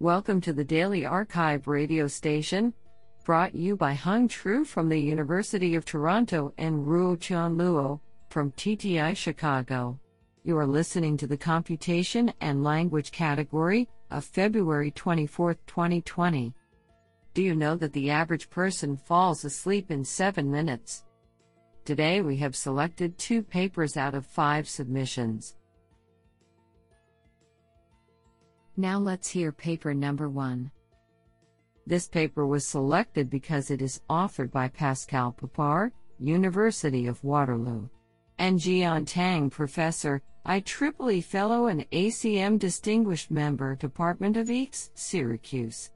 Welcome to the Daily Archive radio station, brought you by Hung Tru from the University of Toronto and Ruotian Luo from TTI Chicago. You are listening to the Computation and Language category of February 24, 2020. Do you know that the average person falls asleep in seven minutes? Today we have selected two papers out of five submissions. Now let's hear paper number one. This paper was selected because it is authored by Pascal Poupart, University of Waterloo, and Jian Tang, Professor, IEEE Fellow and ACM Distinguished Member, Department of EECS, Syracuse.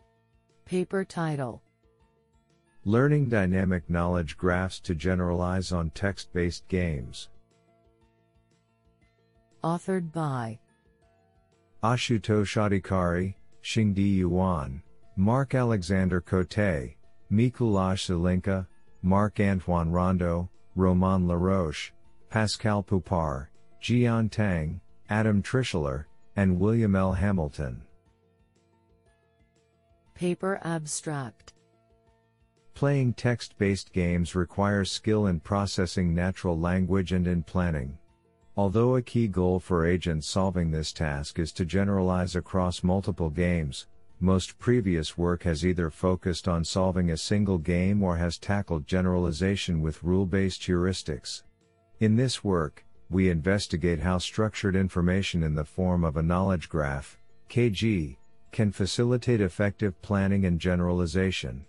Paper title Learning Dynamic Knowledge Graphs to Generalize on Text Based Games. Authored by Ashutosh Adhikari, Xingdi Yuan, Marc-Alexandre Côté, Mikuláš Zelinka, Marc-Antoine Rondeau, Romain Laroche, Pascal Poupart, Jian Tang, Adam Trischler, and William L. Hamilton. Paper Abstract Playing text based games requires skill in processing natural language and in planning. Although a key goal for agents solving this task is to generalize across multiple games, most previous work has either focused on solving a single game or has tackled generalization with rule based heuristics. In this work, we investigate how structured information in the form of a knowledge graph, KG, can facilitate effective planning and generalization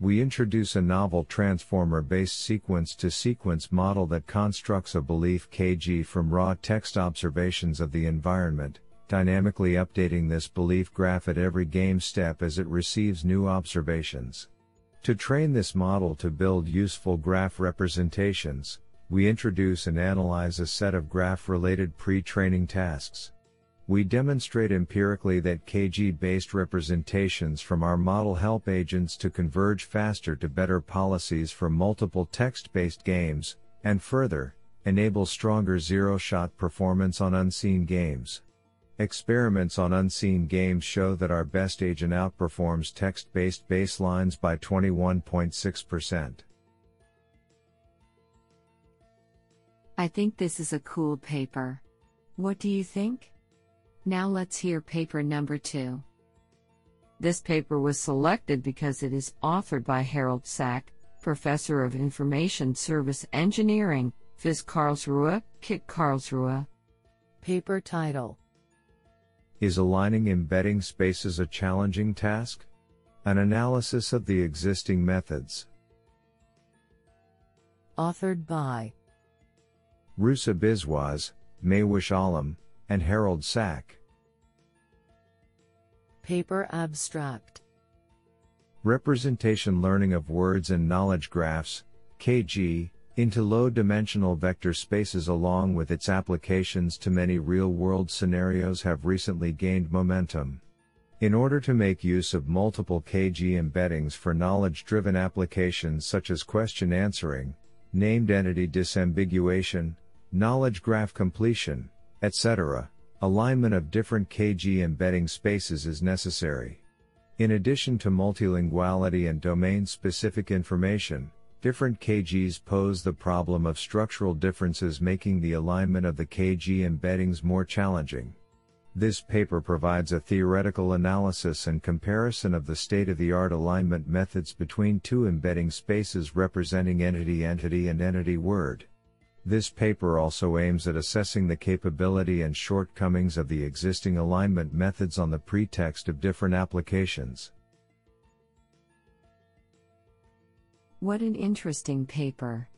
we introduce a novel transformer based sequence to sequence model that constructs a belief KG from raw text observations of the environment, dynamically updating this belief graph at every game step as it receives new observations. To train this model to build useful graph representations, we introduce and analyze a set of graph related pre training tasks we demonstrate empirically that KG based representations from our model help agents to converge faster to better policies for multiple text based games, and further, enable stronger zero shot performance on unseen games. Experiments on unseen games show that our best agent outperforms text based baselines by 21.6%. I think this is a cool paper. What do you think? Now let's hear paper number two. This paper was selected because it is authored by Harald Sack, Professor of Information Service Engineering, FIZ Karlsruhe, KIT Karlsruhe. Paper title Is aligning embedding spaces a challenging task? An analysis of the existing methods. Authored by Russa Biswas, Mehwish Alam, and Harald Sack. Paper Abstract Representation Learning of Words and Knowledge Graphs, KG, into low dimensional vector spaces along with its applications to many real world scenarios have recently gained momentum. In order to make use of multiple KG embeddings for knowledge driven applications such as question answering, named entity disambiguation, knowledge graph completion, etc., Alignment of different KG embedding spaces is necessary. In addition to multilinguality and domain-specific information, different KGs pose the problem of structural differences making the alignment of the KG embeddings more challenging. This paper provides a theoretical analysis and comparison of the state-of-the-art alignment methods between two embedding spaces representing entity-entity and entity-word. This paper also aims at assessing the capability and shortcomings of the existing alignment methods on the pretext of different applications. What an interesting paper.